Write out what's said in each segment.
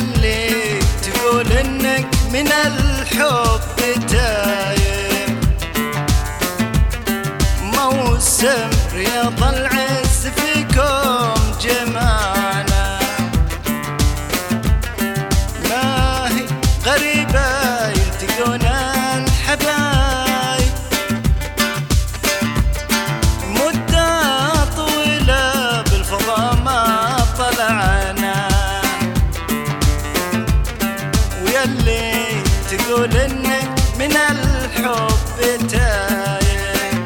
يلي تقول إنك من الحب تايب موسم رياض العز ويلي تقول انك من الحب تايب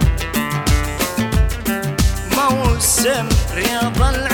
موسم رياض العز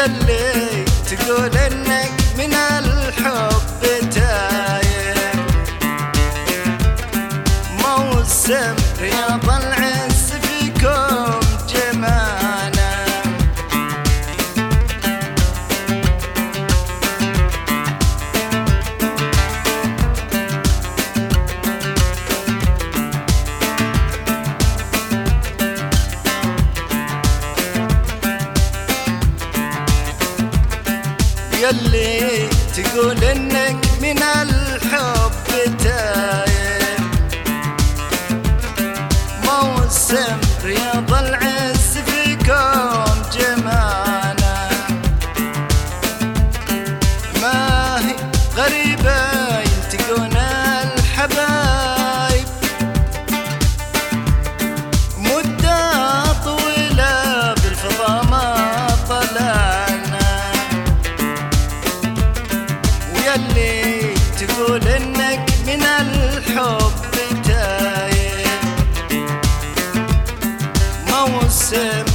ويلي تقول إنك من الحب تايب. موسم يلي تقول إنك من الحب تايب موسم رياض الحب تايب موسم